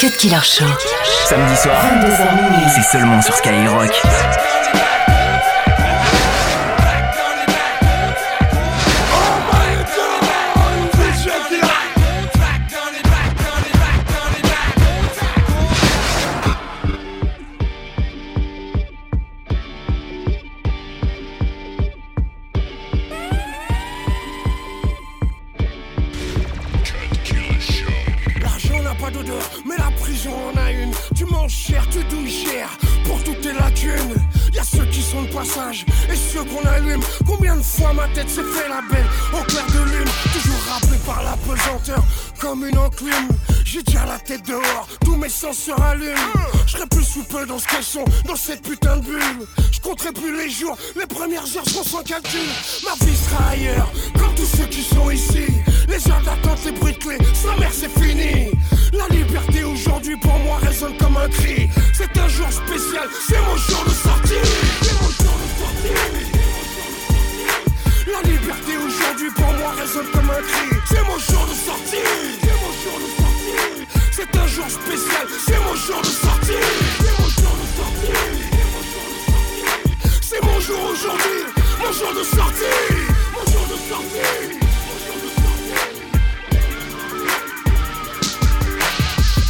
Cut Killer Show. Samedi soir, 22h minuit. c'est seulement sur Skyrock. Cher, tu douilles cher pour toutes tes lacunes. Y a ceux qui sont de passage et ceux qu'on allume. Combien de fois ma tête s'est fait la belle au clair de lune, toujours comme une enclume. J'ai déjà la tête dehors, tous mes sens se rallument. Je serai plus sous peu dans ce caleçon, dans cette putain de bulle. Je compterai plus les jours, les premières heures seront sans calcul. Ma vie sera ailleurs, comme tous ceux qui sont ici. Les heures d'attente, de clés, sa mère c'est fini. La liberté aujourd'hui pour moi résonne comme un cri. C'est un jour spécial, c'est mon jour de sortie. Mon jour de sortie.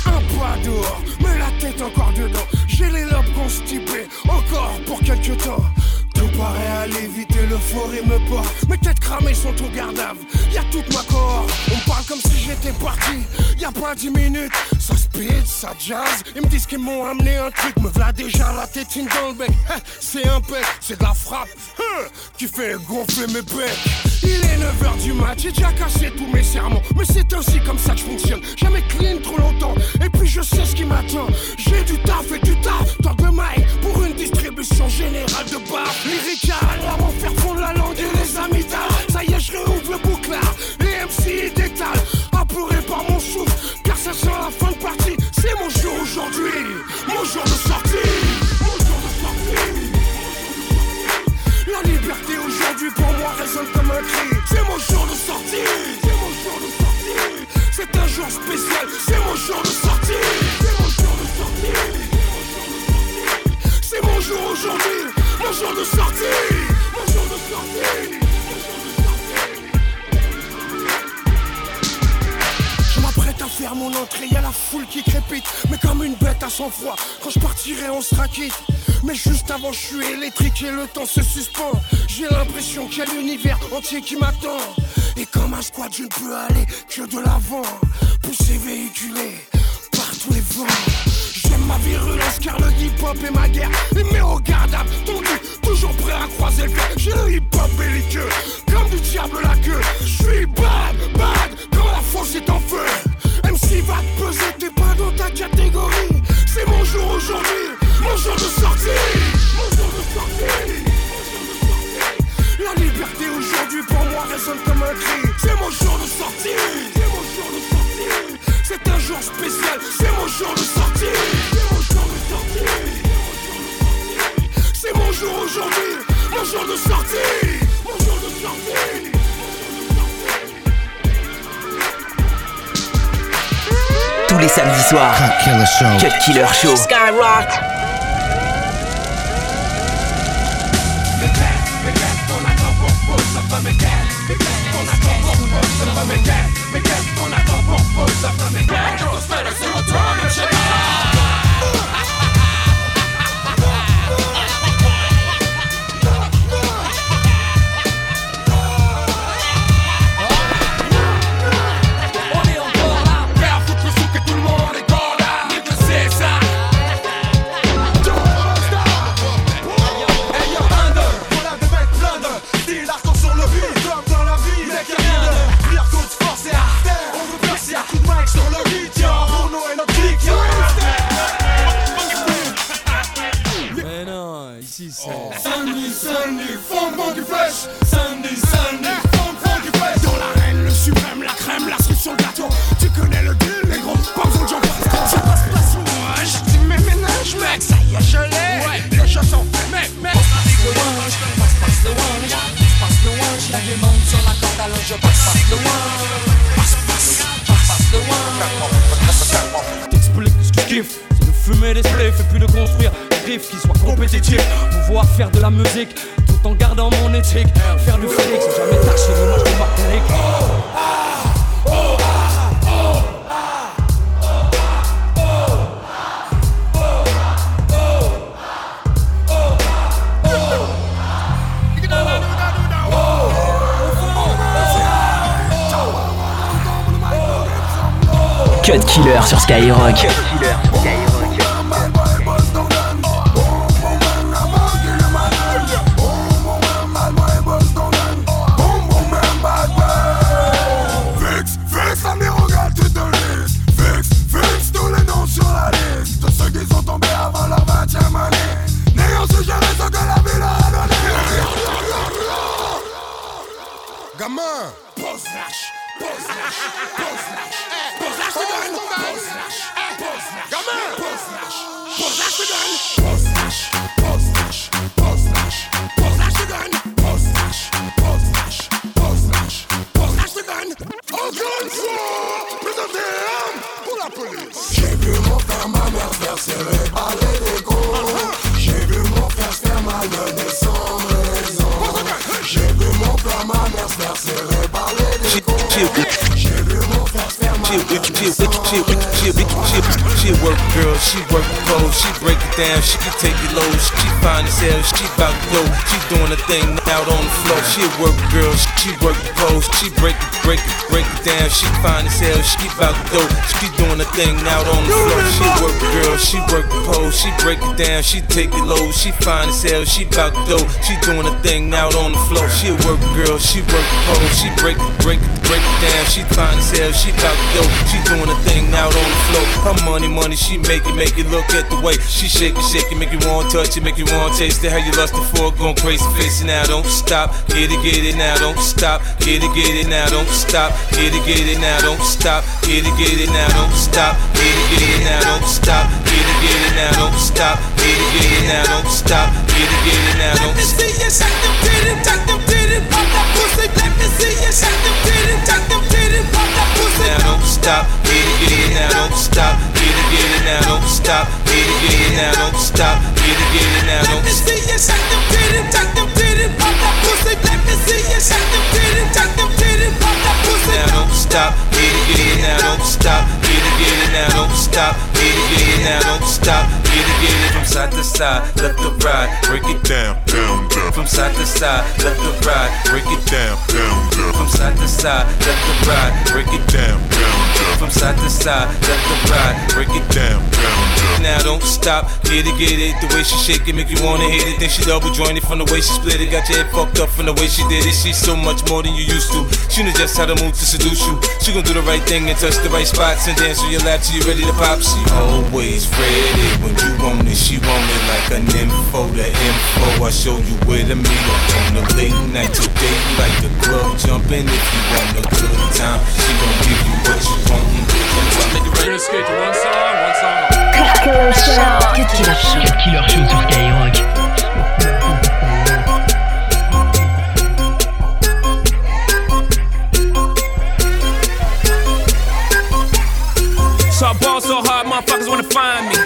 Un pas dehors, mais la tête encore dedans. J'ai les lobes constipés, encore pour quelques temps. Paraît aller vite et me porte. Mes têtes cramées sont au gardave. Y'a toute ma cohorte. On parle comme si j'étais parti. Y'a pas dix minutes. Ça speed, ça jazz. Ils me disent qu'ils m'ont amené un truc. Me v'là déjà la tétine dans le bec. Hein, C'est un bec, c'est de la frappe. hein, qui fait gonfler mes becs. Il est 9h du mat, j'ai déjà cassé tous mes serments. Mais c'est aussi comme ça que je fonctionne. Jamais clean trop longtemps. Et puis je sais ce qui m'attend. J'ai du taf et du taf. Tant de mailles pour une distribution générale de bar. Lyrical, Quand je partirai, on sera quitte. Mais juste avant, je suis électrique et le temps se suspend. J'ai l'impression qu'il y a l'univers entier qui m'attend. Et comme un squat, je ne peux aller que de l'avant. Poussé, véhiculé par tous les vents. J'aime ma virulence car le hip-hop est ma guerre. Mais regardable, tendu, toujours prêt à croiser le. J'ai jour spécial. C'est mon jour de sortie. C'est mon jour de sortie. C'est mon jour aujourd'hui. Mon jour de sortie. Mon jour de sortie. Tous les samedis soirs, Cut Killer Show. Cut Killer Show. Skyrock. On est ici c'est. Sunday, Sunday, funk, funky fresh. Sunday, Sunday, funk, funky fresh. Dans l'arène, le suprême, la crème, la cerise sur le gâteau. Tu connais le deal, les gros, pas besoin de j'en passe. Ça passe pas sous moi, j'ai dit mes ménages, mec, ça y est, je l'ai. Ouais, les choses sont faites, mec, mec. Passe passe, passe le one, passe le one. J'ai du monde sur la corde alors je passe, passe le one. Passe, passe, passe, le one. T'expliques, kiff, c'est de fumer des spliffs et puis de construire riffs qui soient compétitifs. Pouvoir faire de la musique tout en gardant mon éthique. Faire du fric sans jamais tâcher l'image de ma Cut Killer sur Skyrock. Poznasz, Poznasz, Poznasz, eh, eh, Poznasz eh, tygoń, Poznasz, Poznasz, Poznasz, Poznasz tygoń, Poznasz, Poznasz, Poznasz, Poznasz tygoń, Poznasz, Poznasz, Poznasz, Poznasz tygoń, Ogon Zło! wicked shit sans she, she, work girl, she work clothes, she break it down, she can take it low, she fine as hell, she bout to go, she doing a thing out on the floor. She work girl, she work clothes, she break it, break it, break it down, she fine as hell, she bout to go, she doing a thing out on the floor. She work girl, she work pose, she break it down, she take it low, she fine as hell, she bout to go, she doing a thing out on the floor. She work girl, she work pose, she break it, break it, break it down, she fine as hell, she bout to go, she doing a thing out on the floor. Her money, money, she make it, make it look at the way. She shake it, shake it, make you want to touch it, make you want to taste it. How you lustin' for? Going crazy, face it now, don't stop, get it, get it now, don't stop, get it, get it now, don't stop, get it, get it now, don't stop, get it, get it now, don't stop, get it, get it now, don't stop, get it, get it now, don't stop, get it, get it now, don't stop, get it, get it now, don't stop. see you shake them titties, shake them titties, pop that pussy. Let me see you shake them titties, shake them titties, pop that. Now, don't stop. Get it, get it now, don't stop. Get it, get it now, don't stop. Get it, get it now, don't stop. Get it, get it now, don't me see you shake them titties, shake them titties, pop that pussy. Let me see you shake them titties, shake them titties, pop that pussy. Now don't stop. Get it, get it now, don't stop. Get it, now, don't stop. Get it, get it now, don't stop. Get it, get it from side to side, left to right, break it down, down, down. From side to side, left to right, break it down, down, down. From side to side, left to right, break it down, down, down. From side to side, left to right, break it down. Now don't stop, get it, get it. The way she shake it, make you wanna hit it. Then she double jointed from the way she split it. Got your head fucked up from the way she did it. She's so much more than you used to. She knows just how to move to seduce you. She gon' do the right thing and touch the right spots and dance on your lap till you ready to pop. She always ready when you want it. She want it like an info. The info I show you where to meet her on the late night. Today you like the club jumping if you want a good time. She gon' give you what you want. Make it to skate to one song, one song. Cut Killer Show. Cut Killer Show sur. So I ball so hard, motherfuckers wanna find me.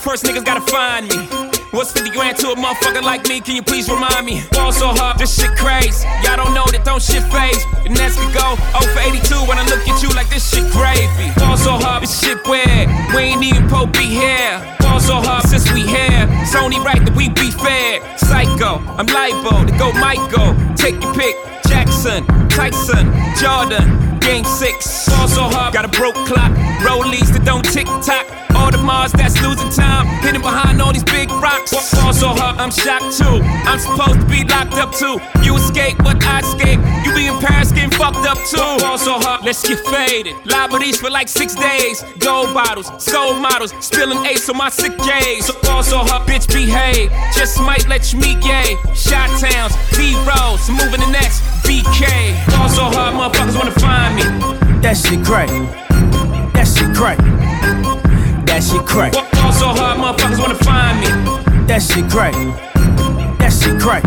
First niggas gotta find me. What's 50 grand to a motherfucker like me? Can you please remind me? Ball so hard, this shit crazy. Y'all don't know that don't shit phase. And Nets could go 0 for 82 when I look at you like this shit gravy. Ball so hard, this shit weird. We ain't even po be here. Ball so hard since we here. It's only right that we be fair. Psycho, I'm libo to go Michael. Take your pick. Jackson, Tyson, Jordan, Game 6. Ball so hard, got a broke clock. Rollies that don't tick tock. Audemars that's losing time. Hidden behind all these big rocks. Ball so hard, I'm shocked too. I'm supposed to be locked up too. You escape, but I escape. You be in Paris getting fucked up too. Ball so hard, let's get faded. Liberties for like six days. Gold bottles, soul models. Spilling ace on my sick days. So ball so hard, bitch behave. Just might let you meet gay. Shot towns, D rolls, moving the next BK. Ball so hard, motherfuckers wanna find me. That shit crack. That shit crack. That shit crack. So hard, motherfuckers wanna find me. That shit crack. That shit crack.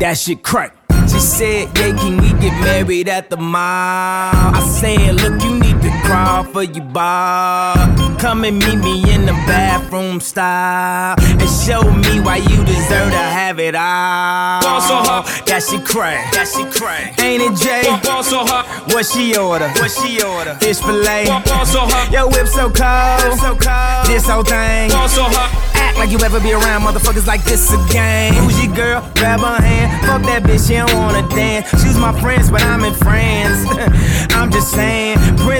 That shit crack. She said, Yeah, can we get married at the mall? I said, Look, you need to crawl for you, Bob. Come and meet me in the bathroom style and show me why you deserve to have it all. Ball so hot. That she cray, that she cray. Ain't it Jay? Ball so hot. What she order? What she order? Fish fillet. Ball so hot. Yo, whip so cold, so cold. This whole thing. Ball so hot. Act like you ever be around motherfuckers like this again. Who's your girl? Grab her hand. Fuck that bitch, she don't wanna dance. She's my friends, but I'm in France. I'm just saying,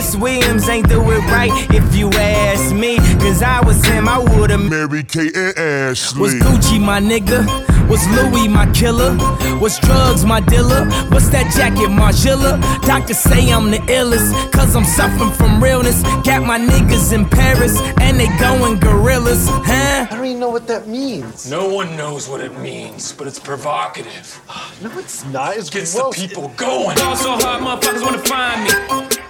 Prince Williams ain't do it right if you ask me. Cause I was him, I would've Mary Kate and Ashley. was Gucci my nigga? Was Louis my killer? Was drugs my dealer? What's that jacket, Margiela? Doctors say I'm the illest, cause I'm suffering from realness. Got my niggas in Paris, and they going gorillas, huh? I don't even know what that means. No one knows what it means, but it's provocative. No, it's not. It's Gets gross. the people going. Ball so hot, motherfuckers wanna find me.